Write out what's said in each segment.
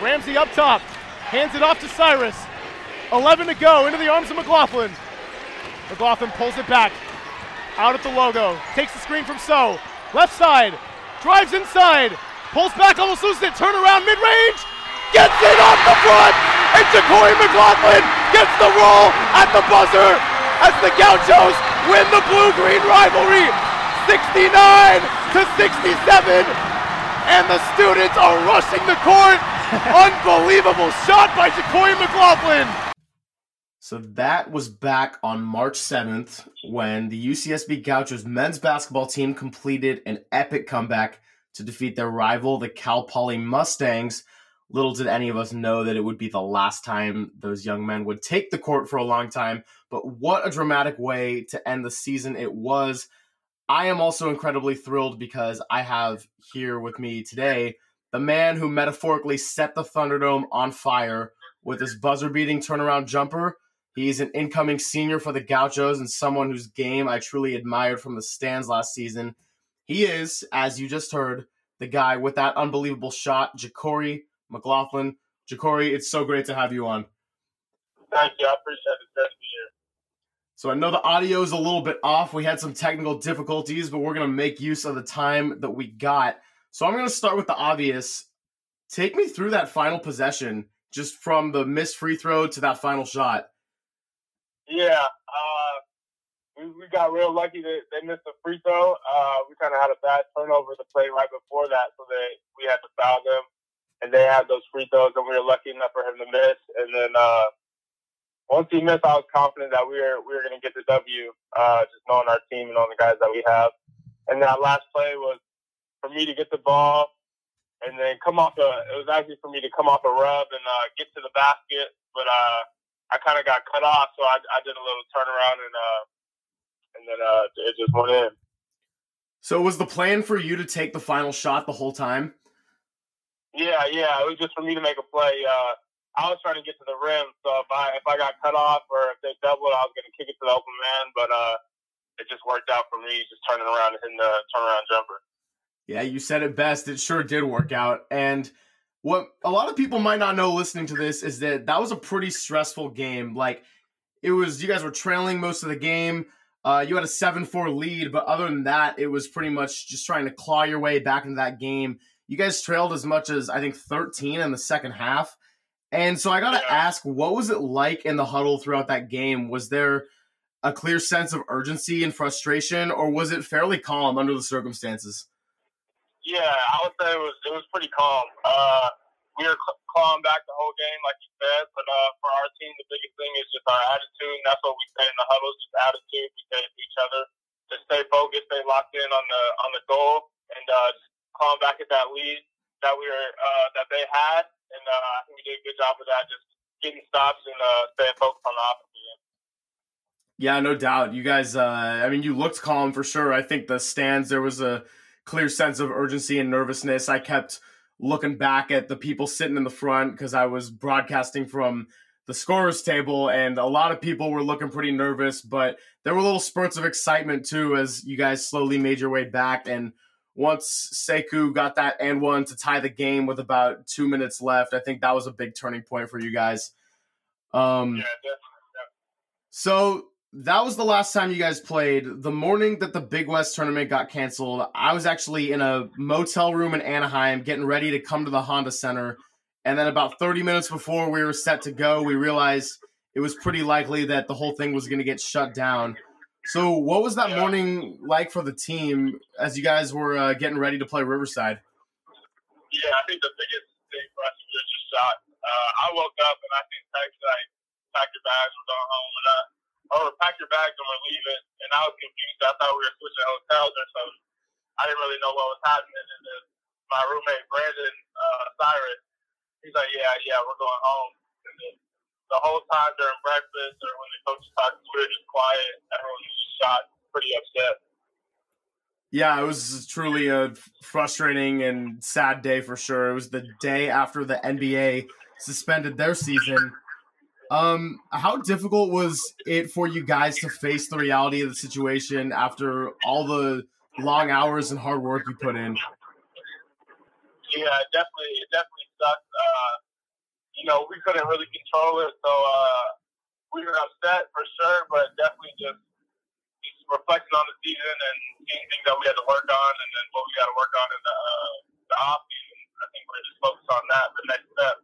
Ramsey up top, hands it off to Cyrus. 11 to go into the arms of McLaughlin. McLaughlin pulls it back. Out at the logo. Takes the screen from Sow. Left side. Drives inside. Pulls back, almost loses it. Turn around mid range. Gets it off the front. And JaQuori McLaughlin gets the roll at the buzzer as the Gauchos win the blue green rivalry 69 to 67. And the students are rushing the court. Unbelievable shot by JaQuori McLaughlin. So that was back on March 7th when the UCSB Gauchos men's basketball team completed an epic comeback to defeat their rival, the Cal Poly Mustangs. Little did any of us know that it would be the last time those young men would take the court for a long time, but what a dramatic way to end the season it was. I am also incredibly thrilled because I have here with me today the man who metaphorically set the Thunderdome on fire with his buzzer beating turnaround jumper He's an incoming senior for the Gauchos and someone whose game I truly admired from the stands last season. He is, as you just heard, the guy with that unbelievable shot, JaQuori McLaughlin. JaQuori, it's so great to have you on. Thank you. I appreciate it. Great to be here. So I know the audio is a little bit off. We had some technical difficulties, but we're going to make use of the time that we got. So I'm going to start with the obvious. Take me through that final possession, just from the missed free throw to that final shot. Yeah, uh, we, we got real lucky that they missed the free throw. Uh, we kind of had a bad turnover to play right before that, so they we had to foul them, and they had those free throws, and we were lucky enough for him to miss. And then uh, once he missed, I was confident that we were we were going to get the W, uh, just knowing our team and knowing the guys that we have. And that last play was for me to get the ball and then come off a. It was actually for me to come off a rub and uh, get to the basket, but uh, I kind of got cut off, so I, I did a little turnaround and uh, and then uh, it just went in. So was the plan for you to take the final shot the whole time? Yeah, yeah. It was just for me to make a play. Uh, I was trying to get to the rim, so if I if I got cut off or if they doubled, I was going to kick it to the open man. But uh, it just worked out for me, just turning around and hitting the turnaround jumper. Yeah, you said it best. It sure did work out, and what a lot of people might not know listening to this is that that was a pretty stressful game. Like it was, you guys were trailing most of the game. Uh, you had a seven-four lead, but other than that, it was pretty much just trying to claw your way back into that game. You guys trailed as much as I think 13 in the second half. And so I got to ask, what was it like in the huddle throughout that game? Was there a clear sense of urgency and frustration, or was it fairly calm under the circumstances? Yeah, I would say it was it was pretty calm. Uh, we were calm back the whole game, like you said. But uh, for our team, the biggest thing is just our attitude. And that's what we say in the huddles: just attitude. We say to each other to stay focused, stay locked in on the on the goal, and uh, just calm back at that lead that we were uh, that they had. And uh, I think we did a good job of that, just getting stops and uh, staying focused on the offense. Yeah, no doubt. You guys, uh, I mean, you looked calm for sure. I think the stands, there was a clear sense of urgency and nervousness. I kept looking back at the people sitting in the front because I was broadcasting from the scorers table, and a lot of people were looking pretty nervous, but there were little spurts of excitement too as you guys slowly made your way back. And once Sekou got that and one to tie the game with about two minutes left, I think that was a big turning point for you guys. Um, yeah, definitely. So that was the last time you guys played. The morning that the Big West tournament got canceled, I was actually in a motel room in Anaheim getting ready to come to the Honda Center. And then about 30 minutes before we were set to go, we realized it was pretty likely that the whole thing was going to get shut down. So, what was that morning like for the team as you guys were uh, getting ready to play Riverside? Yeah, I think the biggest thing for us was just shot. Uh, I woke up and I think like, pack your bags, we're going home. And I, or pack your bags and we're leaving. And I was confused. I thought we were switching hotels or something. I didn't really know what was happening. And then my roommate Brandon uh, Cyrus, he's like, "Yeah, yeah, we're going home." And then the whole time during breakfast or when the coaches talked, we were just quiet. Everyone was just shot, pretty upset. Yeah, it was truly a frustrating and sad day for sure. It was the day after the NBA suspended their season um, how difficult was it for you guys to face the reality of the situation after all the long hours and hard work you put in? Yeah, it definitely, it definitely sucked. Uh, you know, we couldn't really control it. So uh, we were upset for sure, but definitely just, just reflecting on the season and seeing things that we had to work on and then what we got to work on in the, uh, the off season. I think we're just focused on that, the next step.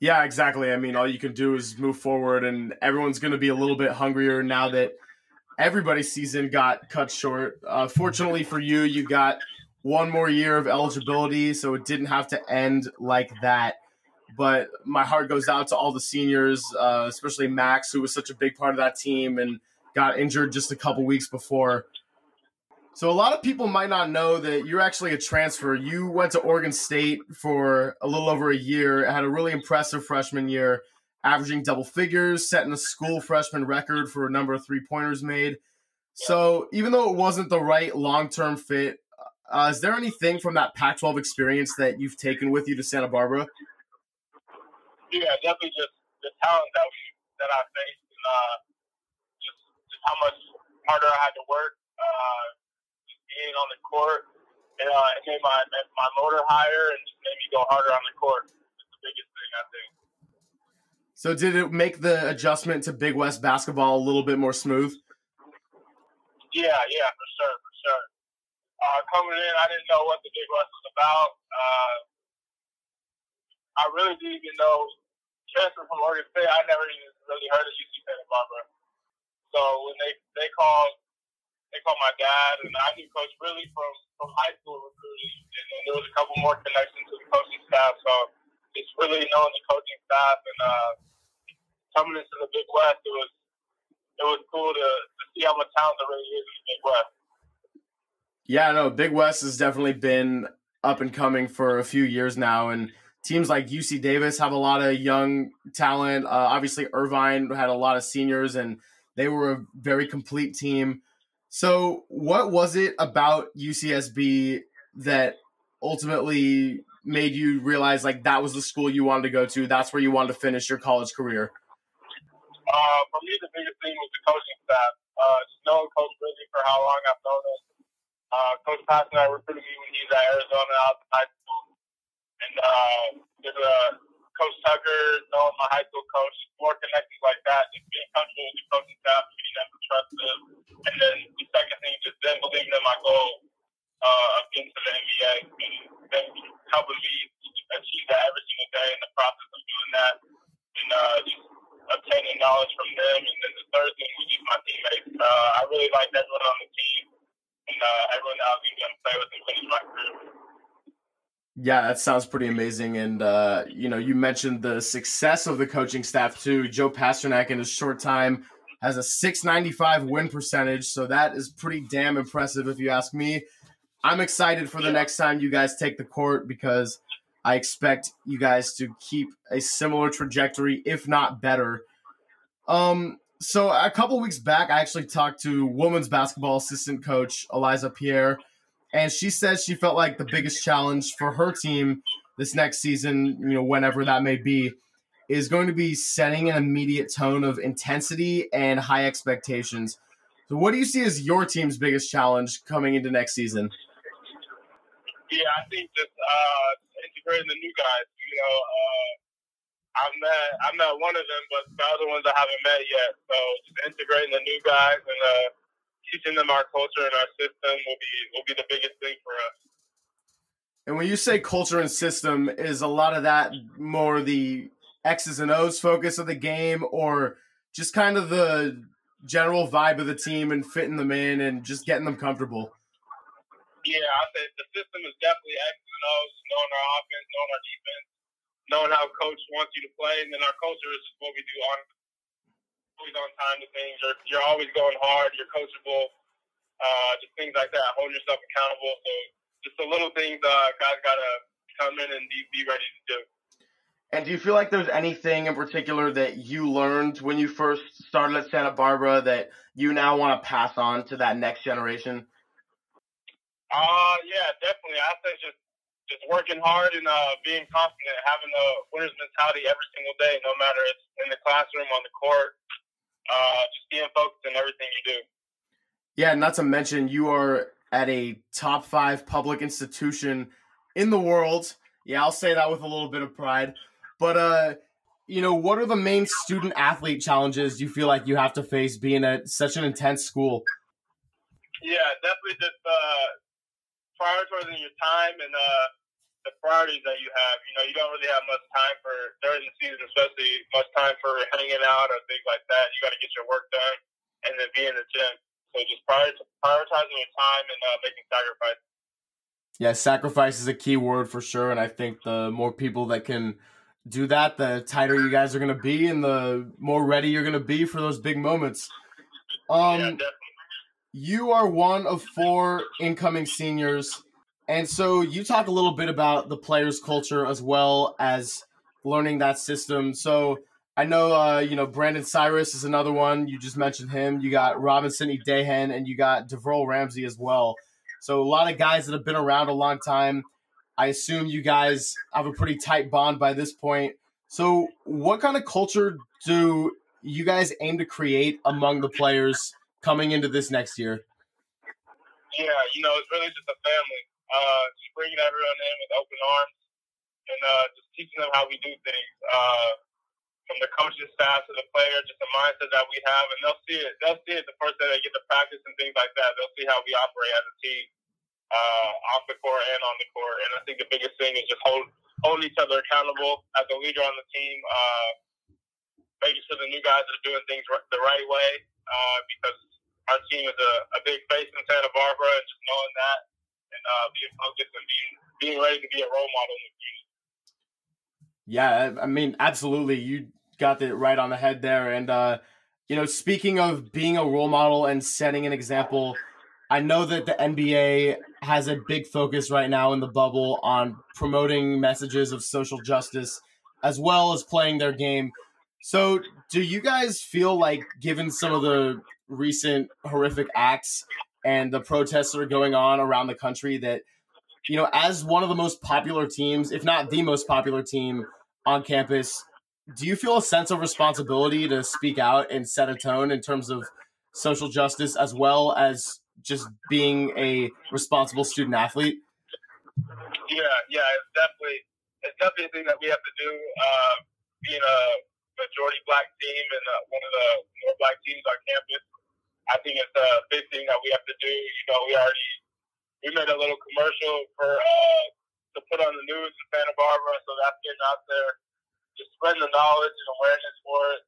Yeah, exactly. I mean, all you can do is move forward, and everyone's going to be a little bit hungrier now that everybody's season got cut short. Uh, fortunately for you, you got one more year of eligibility, so it didn't have to end like that. But my heart goes out to all the seniors, uh, especially Max, who was such a big part of that team and got injured just a couple weeks before. So a lot of people might not know that you're actually a transfer. You went to Oregon State for a little over a year, had a really impressive freshman year, averaging double figures, setting a school freshman record for a number of three pointers made. So even though it wasn't the right long term fit, uh, is there anything from that Pac 12 experience that you've taken with you to Santa Barbara? Yeah, definitely just the talent that we that I faced and uh, just, just how much harder I had to work. Uh, being on the court. And, uh, it made my my motor higher and just made me go harder on the court. It's the biggest thing I think. So did it make the adjustment to Big West basketball a little bit more smooth? Yeah, yeah, for sure, for sure. Uh, coming in, I didn't know what the Big West was about. Uh, I really didn't even know transfer from Oregon State. I never even really heard of UC Santa Barbara. So when they they called they called my dad, and I knew Coach really from from high school recruiting, and then there was a couple more connections to the coaching staff. So it's really knowing the coaching staff and uh, coming into the Big West. It was it was cool to, to see how much talent there really is in the Big West. Yeah, no, Big West has definitely been up and coming for a few years now, and teams like UC Davis have a lot of young talent. Uh, obviously, Irvine had a lot of seniors, and they were a very complete team. So, what was it about UCSB that ultimately made you realize like that was the school you wanted to go to? That's where you wanted to finish your college career. Uh, for me, the biggest thing was the coaching staff. Uh, just Coach Ridley for how long I've known him. Uh, Coach Patton I recruited me when he was at Arizona out in high school, and uh, there's a Coach Tucker, knowing my high school coach, more connections like that, just being comfortable with the coaching staff, getting them to trust them, and then the second thing, just them believing in my goal uh, of getting to the NBA, and then helping me achieve that every single day in the process of doing that, and uh, just obtaining knowledge from them. And then the third thing was just my teammates. Uh, I really liked everyone on the team, and uh, everyone that I was going to play with and finish my career. Yeah, that sounds pretty amazing. And, uh, you know, you mentioned the success of the coaching staff too. Joe Pasternak in his short time has a 695 win percentage. So that is pretty damn impressive if you ask me. I'm excited for the next time you guys take the court because I expect you guys to keep a similar trajectory, if not better. Um, so a couple weeks back, I actually talked to women's basketball assistant coach Eliza Pierre and she says she felt like the biggest challenge for her team this next season, you know, whenever that may be, is going to be setting an immediate tone of intensity and high expectations. So, what do you see as your team's biggest challenge coming into next season? Yeah, I think just uh, integrating the new guys. You know, uh, I've met I met one of them, but the other ones I haven't met yet. So, just integrating the new guys and uh, teaching them our culture and our system will be will be the biggest thing for us. And when you say culture and system, is a lot of that more the X's and O's focus of the game, or just kind of the general vibe of the team and fitting them in and just getting them comfortable? Yeah, I think the system is definitely X's and O's, knowing our offense, knowing our defense, knowing how coach wants you to play, and then our culture is just what we do on always on time to things. You're, you're always going hard. You're coachable. Uh, just things like that. Holding yourself accountable. So just the little things uh, guys got to come in and be, be ready to do. And do you feel like there's anything in particular that you learned when you first started at Santa Barbara that you now want to pass on to that next generation? Uh, yeah, definitely. I think just just working hard and uh, being confident, having a winner's mentality every single day, no matter it's in the classroom, on the court, uh, just being focused in everything you do. Yeah, not to mention you are at a top five public institution in the world. Yeah, I'll say that with a little bit of pride. But uh, you know, what are the main student athlete challenges you feel like you have to face being at such an intense school? Yeah, definitely just uh, prioritizing your time and uh, the priorities that you have. You know, you don't really have much time for during the season, especially much time for hanging out or things like that. You got to get your work done and then be in the gym. So just prioritizing your time and uh, making sacrifices. Yeah, sacrifice is a key word for sure, and I think the more people that can do that, the tighter you guys are going to be, and the more ready you're going to be for those big moments. Um, yeah, definitely. you are one of four incoming seniors, and so you talk a little bit about the players' culture as well as learning that system. So I know, uh, you know, Brandon Cyrus is another one. You just mentioned him. You got Robinson Idehen, and you got Devearl Ramsey as well. So a lot of guys that have been around a long time. I assume you guys have a pretty tight bond by this point. So what kind of culture do you guys aim to create among the players coming into this next year? Yeah, you know, it's really just a family. Uh, just bringing everyone in with open arms and uh, just teaching them how we do things. Uh, from the coaching staff to the player, just the mindset that we have, and they'll see it. They'll see it the first day they get to practice and things like that. They'll see how we operate as a team, uh, off the court and on the court. And I think the biggest thing is just hold holding each other accountable as a leader on the team, uh, making sure the new guys are doing things the right way, uh, because our team is a, a big face in Santa Barbara, and just knowing that and uh, being focused and being being ready to be a role model in the community. Yeah, I mean, absolutely. You got it right on the head there. And uh, you know, speaking of being a role model and setting an example, I know that the NBA has a big focus right now in the bubble on promoting messages of social justice as well as playing their game. So, do you guys feel like, given some of the recent horrific acts and the protests that are going on around the country, that, you know, as one of the most popular teams, if not the most popular team on campus, do you feel a sense of responsibility to speak out and set a tone in terms of social justice as well as just being a responsible student athlete? Yeah, yeah, it's definitely it's definitely a thing that we have to do. Uh, being a majority black team and uh, one of the more black teams on campus, I think it's a big thing that we have to do. You know, we already we made a little commercial for uh, to put on the news in Santa Barbara, so that's getting out there just spreading the knowledge and awareness for it.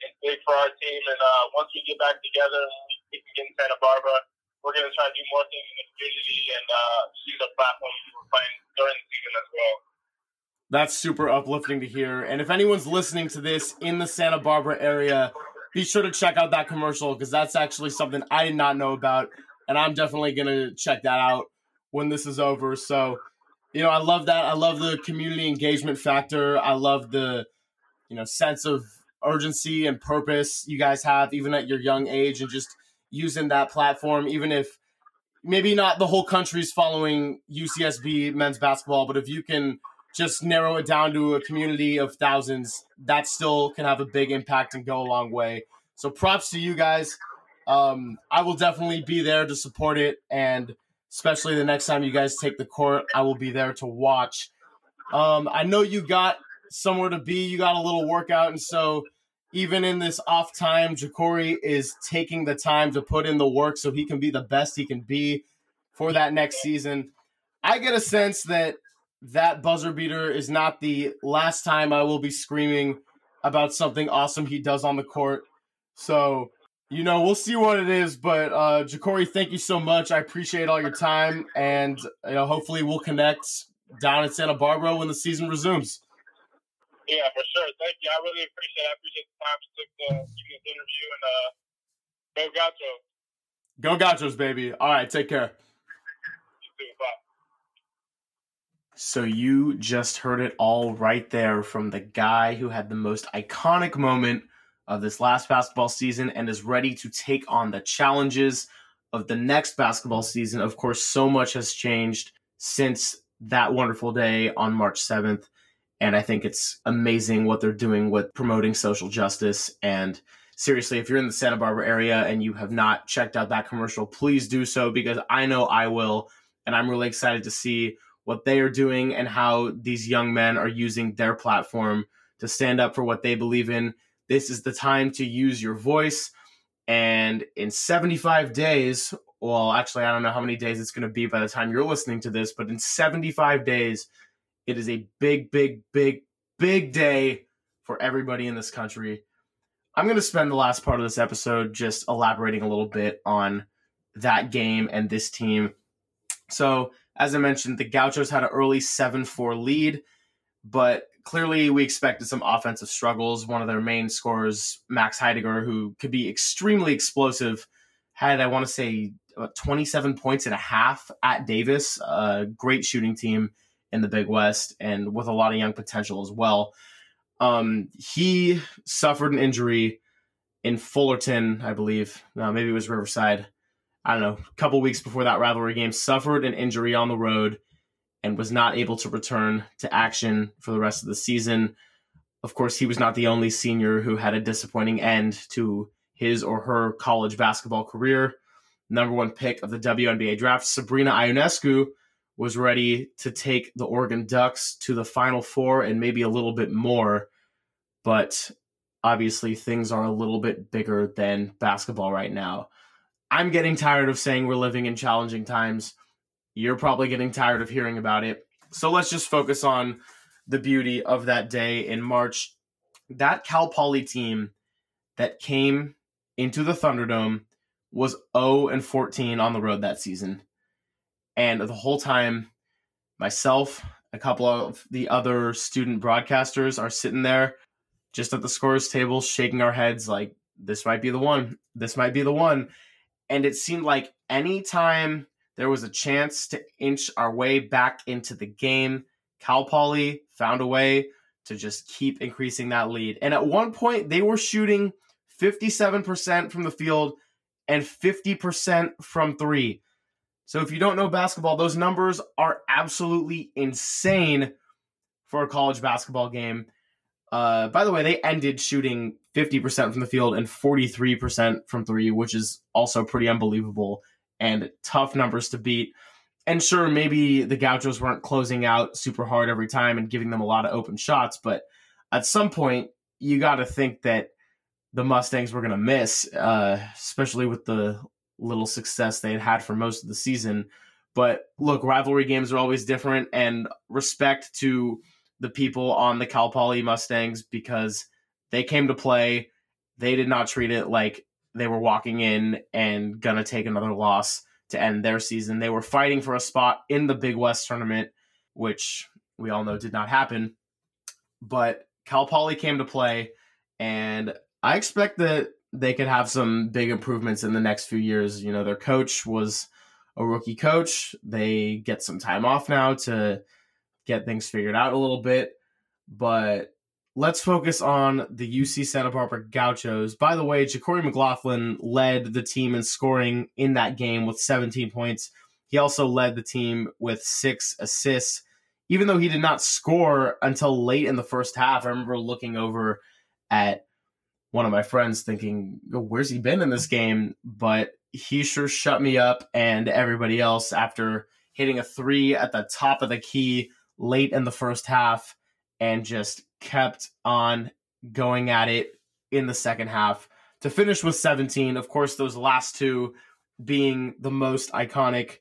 it is big for our team. And uh, once we get back together and we can get in Santa Barbara, we're going to try to do more things in the community and uh, use our platform we're playing during the season as well. That's super uplifting to hear. And if anyone's listening to this in the Santa Barbara area, be sure to check out that commercial because that's actually something I did not know about. And I'm definitely to check that out when this is over. So, you know, I love that. I love the community engagement factor. I love the, you know, sense of urgency and purpose you guys have, even at your young age, and just using that platform, even if maybe not the whole country's following UCSB men's basketball, but if you can just narrow it down to a community of thousands, that still can have a big impact and go a long way. So props to you guys. Um, I will definitely be there to support it and especially the next time you guys take the court. I will be there to watch. Um, I know you got somewhere to be, you got a little workout, and so even in this off time, JaQuori is taking the time to put in the work so he can be the best he can be for that next season. I get a sense that that buzzer beater is not the last time I will be screaming about something awesome he does on the court. So you know, we'll see what it is. But uh, JaQuori, thank you so much. I appreciate all your time, and you know, hopefully we'll connect down in Santa Barbara when the season resumes. Yeah, for sure. Thank you. I really appreciate. It. I appreciate the time you took to give me this interview, and uh, go Gauchos. Go Gauchos, baby. All right, take care. You too. Bye. So you just heard it all right there from the guy who had the most iconic moment of this last basketball season and is ready to take on the challenges of the next basketball season. Of course, so much has changed since that wonderful day on March 7th. And I think it's amazing what they're doing with promoting social justice. And seriously, if you're in the Santa Barbara area and you have not checked out that commercial, please do so because I know I will. And I'm really excited to see what they are doing and how these young men are using their platform to stand up for what they believe in. This is the time to use your voice. And in 75 days, well, actually, I don't know how many days it's going to be by the time you're listening to this, but in 75 days, it is a big, big, big, big day for everybody in this country. I'm going to spend the last part of this episode just elaborating a little bit on that game and this team. So, as I mentioned, the Gauchos had an early 7 4 lead, but clearly we expected some offensive struggles. One of their main scorers, Max Heidegger, who could be extremely explosive, had, I want to say, 27 points and a half at Davis. A great shooting team in the Big West and with a lot of young potential as well. Um, he suffered an injury in Fullerton, I believe. No, maybe it was Riverside. I don't know. A couple weeks before that rivalry game, suffered an injury on the road and was not able to return to action for the rest of the season. Of course, he was not the only senior who had a disappointing end to his or her college basketball career. Number one pick of the WNBA draft, Sabrina Ionescu, was ready to take the Oregon Ducks to the Final Four and maybe a little bit more. But obviously, things are a little bit bigger than basketball right now. I'm getting tired of saying we're living in challenging times. You're probably getting tired of hearing about it. So let's just focus on the beauty of that day in March. That Cal Poly team that came into the Thunderdome was 0 and 14 on the road that season. And the whole time, myself, a couple of the other student broadcasters are sitting there just at the scores table, shaking our heads like, this might be the one. This might be the one. And it seemed like anytime there was a chance to inch our way back into the game, Cal Poly found a way to just keep increasing that lead. And at one point, they were shooting 57% from the field and 50% from three. So if you don't know basketball, those numbers are absolutely insane for a college basketball game. Uh, by the way, they ended shooting 50% from the field and 43% from three, which is also pretty unbelievable and tough numbers to beat. And sure, maybe the Gauchos weren't closing out super hard every time and giving them a lot of open shots, but at some point, you got to think that the Mustangs were going to miss, uh, especially with the little success they had had for most of the season. But look, rivalry games are always different, and respect to the people on the Cal Poly Mustangs because they came to play. They did not treat it like they were walking in and gonna take another loss to end their season. They were fighting for a spot in the Big West tournament, which we all know did not happen. But Cal Poly came to play, and I expect that they could have some big improvements in the next few years. You know, their coach was a rookie coach. They get some time off now to get things figured out a little bit. But let's focus on the UC Santa Barbara Gauchos. By the way, JaQuori McLaughlin led the team in scoring in that game with 17 points. He also led the team with six assists. Even though he did not score until late in the first half, I remember looking over at one of my friends thinking, where's he been in this game? But he sure shut me up and everybody else after hitting a three at the top of the key late in the first half and just kept on going at it in the second half to finish with 17. Of course, those last two being the most iconic.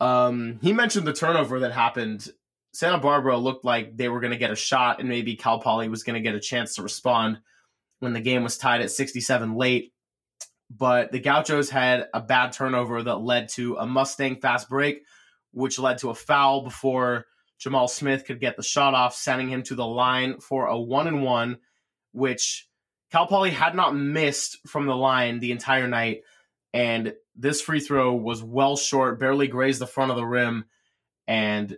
Um, he mentioned the turnover that happened. Santa Barbara looked like they were going to get a shot, and maybe Cal Poly was going to get a chance to respond when the game was tied at 67 late. But the Gauchos had a bad turnover that led to a Mustang fast break, which led to a foul before Jamal Smith could get the shot off, sending him to the line for a one and one, which Cal Poly had not missed from the line the entire night. And this free throw was well short, barely grazed the front of the rim. And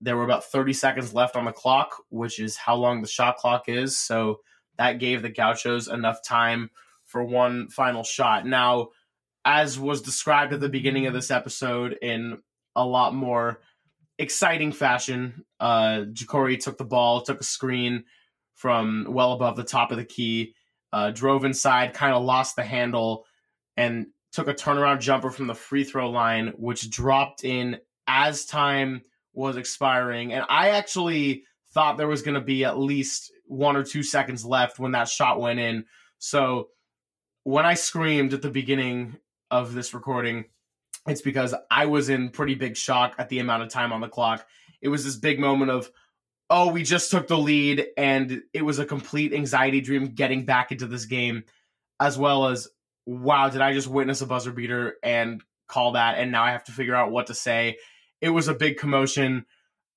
there were about 30 seconds left on the clock, which is how long the shot clock is. So that gave the Gauchos enough time for one final shot. Now, as was described at the beginning of this episode in a lot more exciting fashion, uh, JaQuori took the ball, took a screen from well above the top of the key, uh, drove inside, kind of lost the handle, and took a turnaround jumper from the free throw line, which dropped in as time was expiring. And I actually thought there was going to be at least one or two seconds left when that shot went in. So when I screamed at the beginning of this recording, it's because I was in pretty big shock at the amount of time on the clock. It was this big moment of, oh, we just took the lead, and it was a complete anxiety dream getting back into this game, as well as, wow, did I just witness a buzzer beater and call that? And now I have to figure out what to say. It was a big commotion,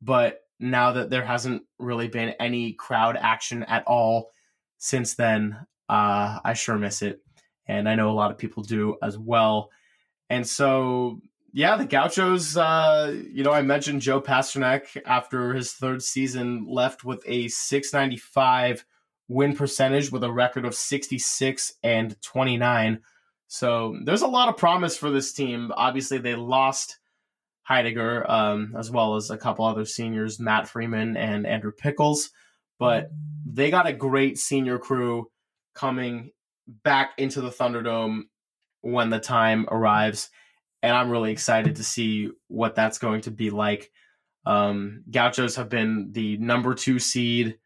but now that there hasn't really been any crowd action at all since then, uh, I sure miss it. And I know a lot of people do as well. And so, yeah, the Gauchos, uh, you know, I mentioned Joe Pasternak after his third season left with a 695 win percentage with a record of 66 and 29. So there's a lot of promise for this team. Obviously, they lost Heidegger, um, as well as a couple other seniors, Matt Freeman and Andrew Pickles. But they got a great senior crew coming back into the Thunderdome when the time arrives. And I'm really excited to see what that's going to be like. Um, Gauchos have been the number two seed.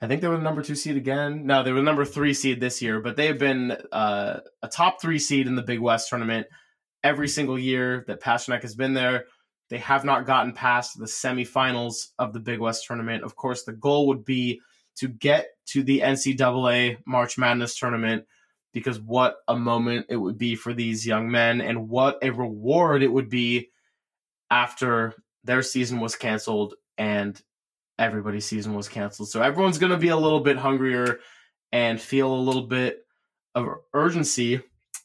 I think they were the number two seed again. No, they were the number three seed this year, but they have been uh, a top three seed in the Big West tournament every single year that Pasternak has been there. They have not gotten past the semifinals of the Big West tournament. Of course, the goal would be to get to the NCAA March Madness tournament because what a moment it would be for these young men and what a reward it would be after their season was canceled and everybody's season was canceled. So everyone's going to be a little bit hungrier and feel a little bit of urgency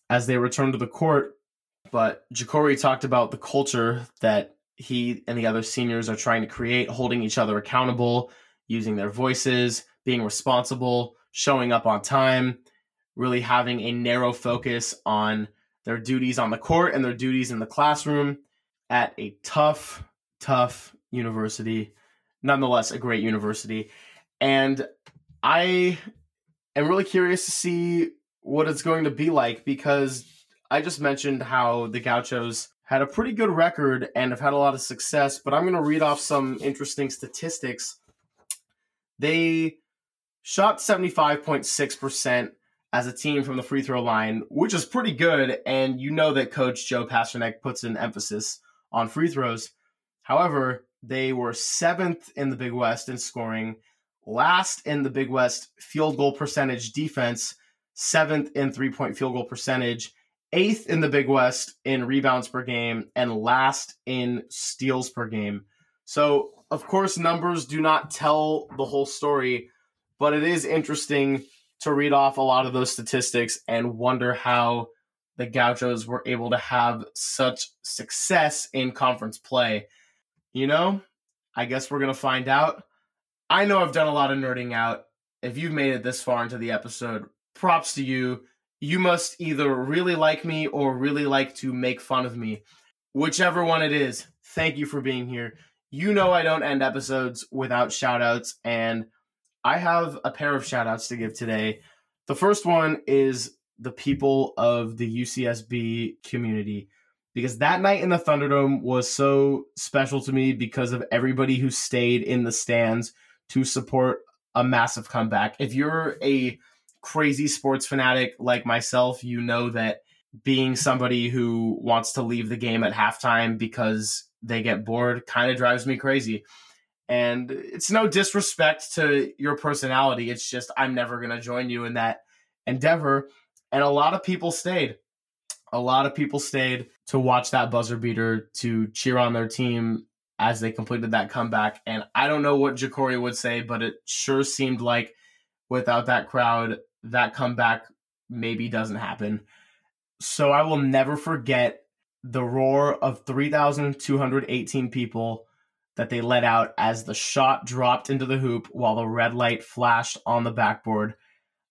as they return to the court. But JaQuori talked about the culture that he and the other seniors are trying to create, holding each other accountable, using their voices, being responsible, showing up on time, really having a narrow focus on their duties on the court and their duties in the classroom at a tough, tough university. Nonetheless, a great university. And I am really curious to see what it's going to be like because I just mentioned how the Gauchos had a pretty good record and have had a lot of success, but I'm going to read off some interesting statistics. They shot 75.6% as a team from the free throw line, which is pretty good. And you know that coach Joe Pasternak puts an emphasis on free throws. However, they were seventh in the Big West in scoring, last in the Big West field goal percentage defense, seventh in three point field goal percentage, eighth in the Big West in rebounds per game, and last in steals per game. So, of course, numbers do not tell the whole story, but it is interesting to read off a lot of those statistics and wonder how the Gauchos were able to have such success in conference play. You know, I guess we're going to find out. I know I've done a lot of nerding out. If you've made it this far into the episode, props to you. You must either really like me or really like to make fun of me. Whichever one it is, thank you for being here. You know I don't end episodes without shout outs, and I have a pair of shout outs to give today. The first one is the people of the UCSB community because that night in the Thunderdome was so special to me because of everybody who stayed in the stands to support a massive comeback. If you're a crazy sports fanatic like myself, you know that being somebody who wants to leave the game at halftime because they get bored kind of drives me crazy. And it's no disrespect to your personality. It's just I'm never going to join you in that endeavor. And a lot of people stayed. A lot of people stayed to watch that buzzer beater, to cheer on their team as they completed that comeback. And I don't know what JaQuori would say, but it sure seemed like without that crowd, that comeback maybe doesn't happen. So I will never forget the roar of 3,218 people that they let out as the shot dropped into the hoop while the red light flashed on the backboard.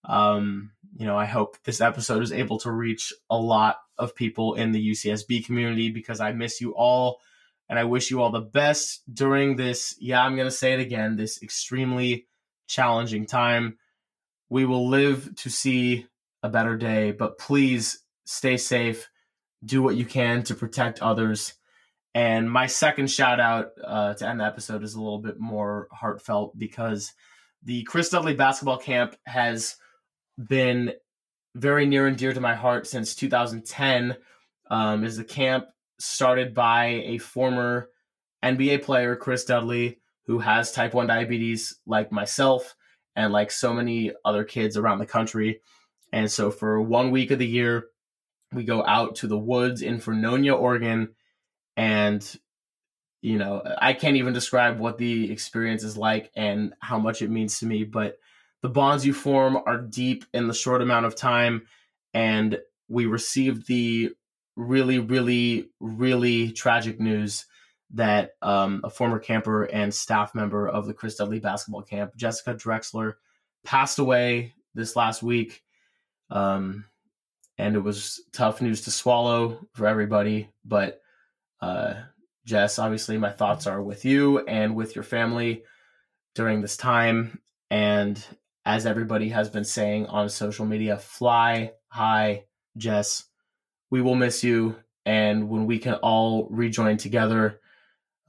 Um, you know, I hope this episode is able to reach a lot of people in the UCSB community because I miss you all and I wish you all the best during this, yeah, I'm going to say it again, this extremely challenging time. We will live to see a better day, but please stay safe, do what you can to protect others And my second shout out uh, to end the episode is a little bit more heartfelt because the Chris Dudley basketball camp has been very near and dear to my heart since 2010. Um, is the camp started by a former NBA player, Chris Dudley, who has type 1 diabetes like myself and like so many other kids around the country. And so for one week of the year, we go out to the woods in Vernonia, Oregon, and you know, I can't even describe what the experience is like and how much it means to me, but the bonds you form are deep in the short amount of time and we received the really really really tragic news that um, a former camper and staff member of the Chris Dudley basketball camp, Jessica Drexler, passed away this last week. Um, and it was tough news to swallow for everybody. But uh, Jess, obviously, my thoughts are with you and with your family during this time. And as everybody has been saying on social media, fly high, Jess. We will miss you. And when we can all rejoin together,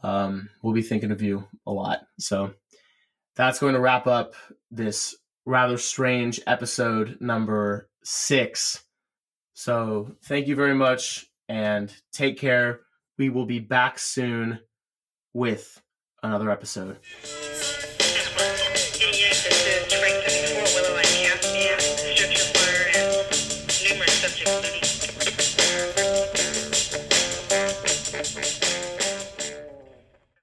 um, we'll be thinking of you a lot. So that's going to wrap up this rather strange episode number six. So thank you very much and take care. We will be back soon with another episode.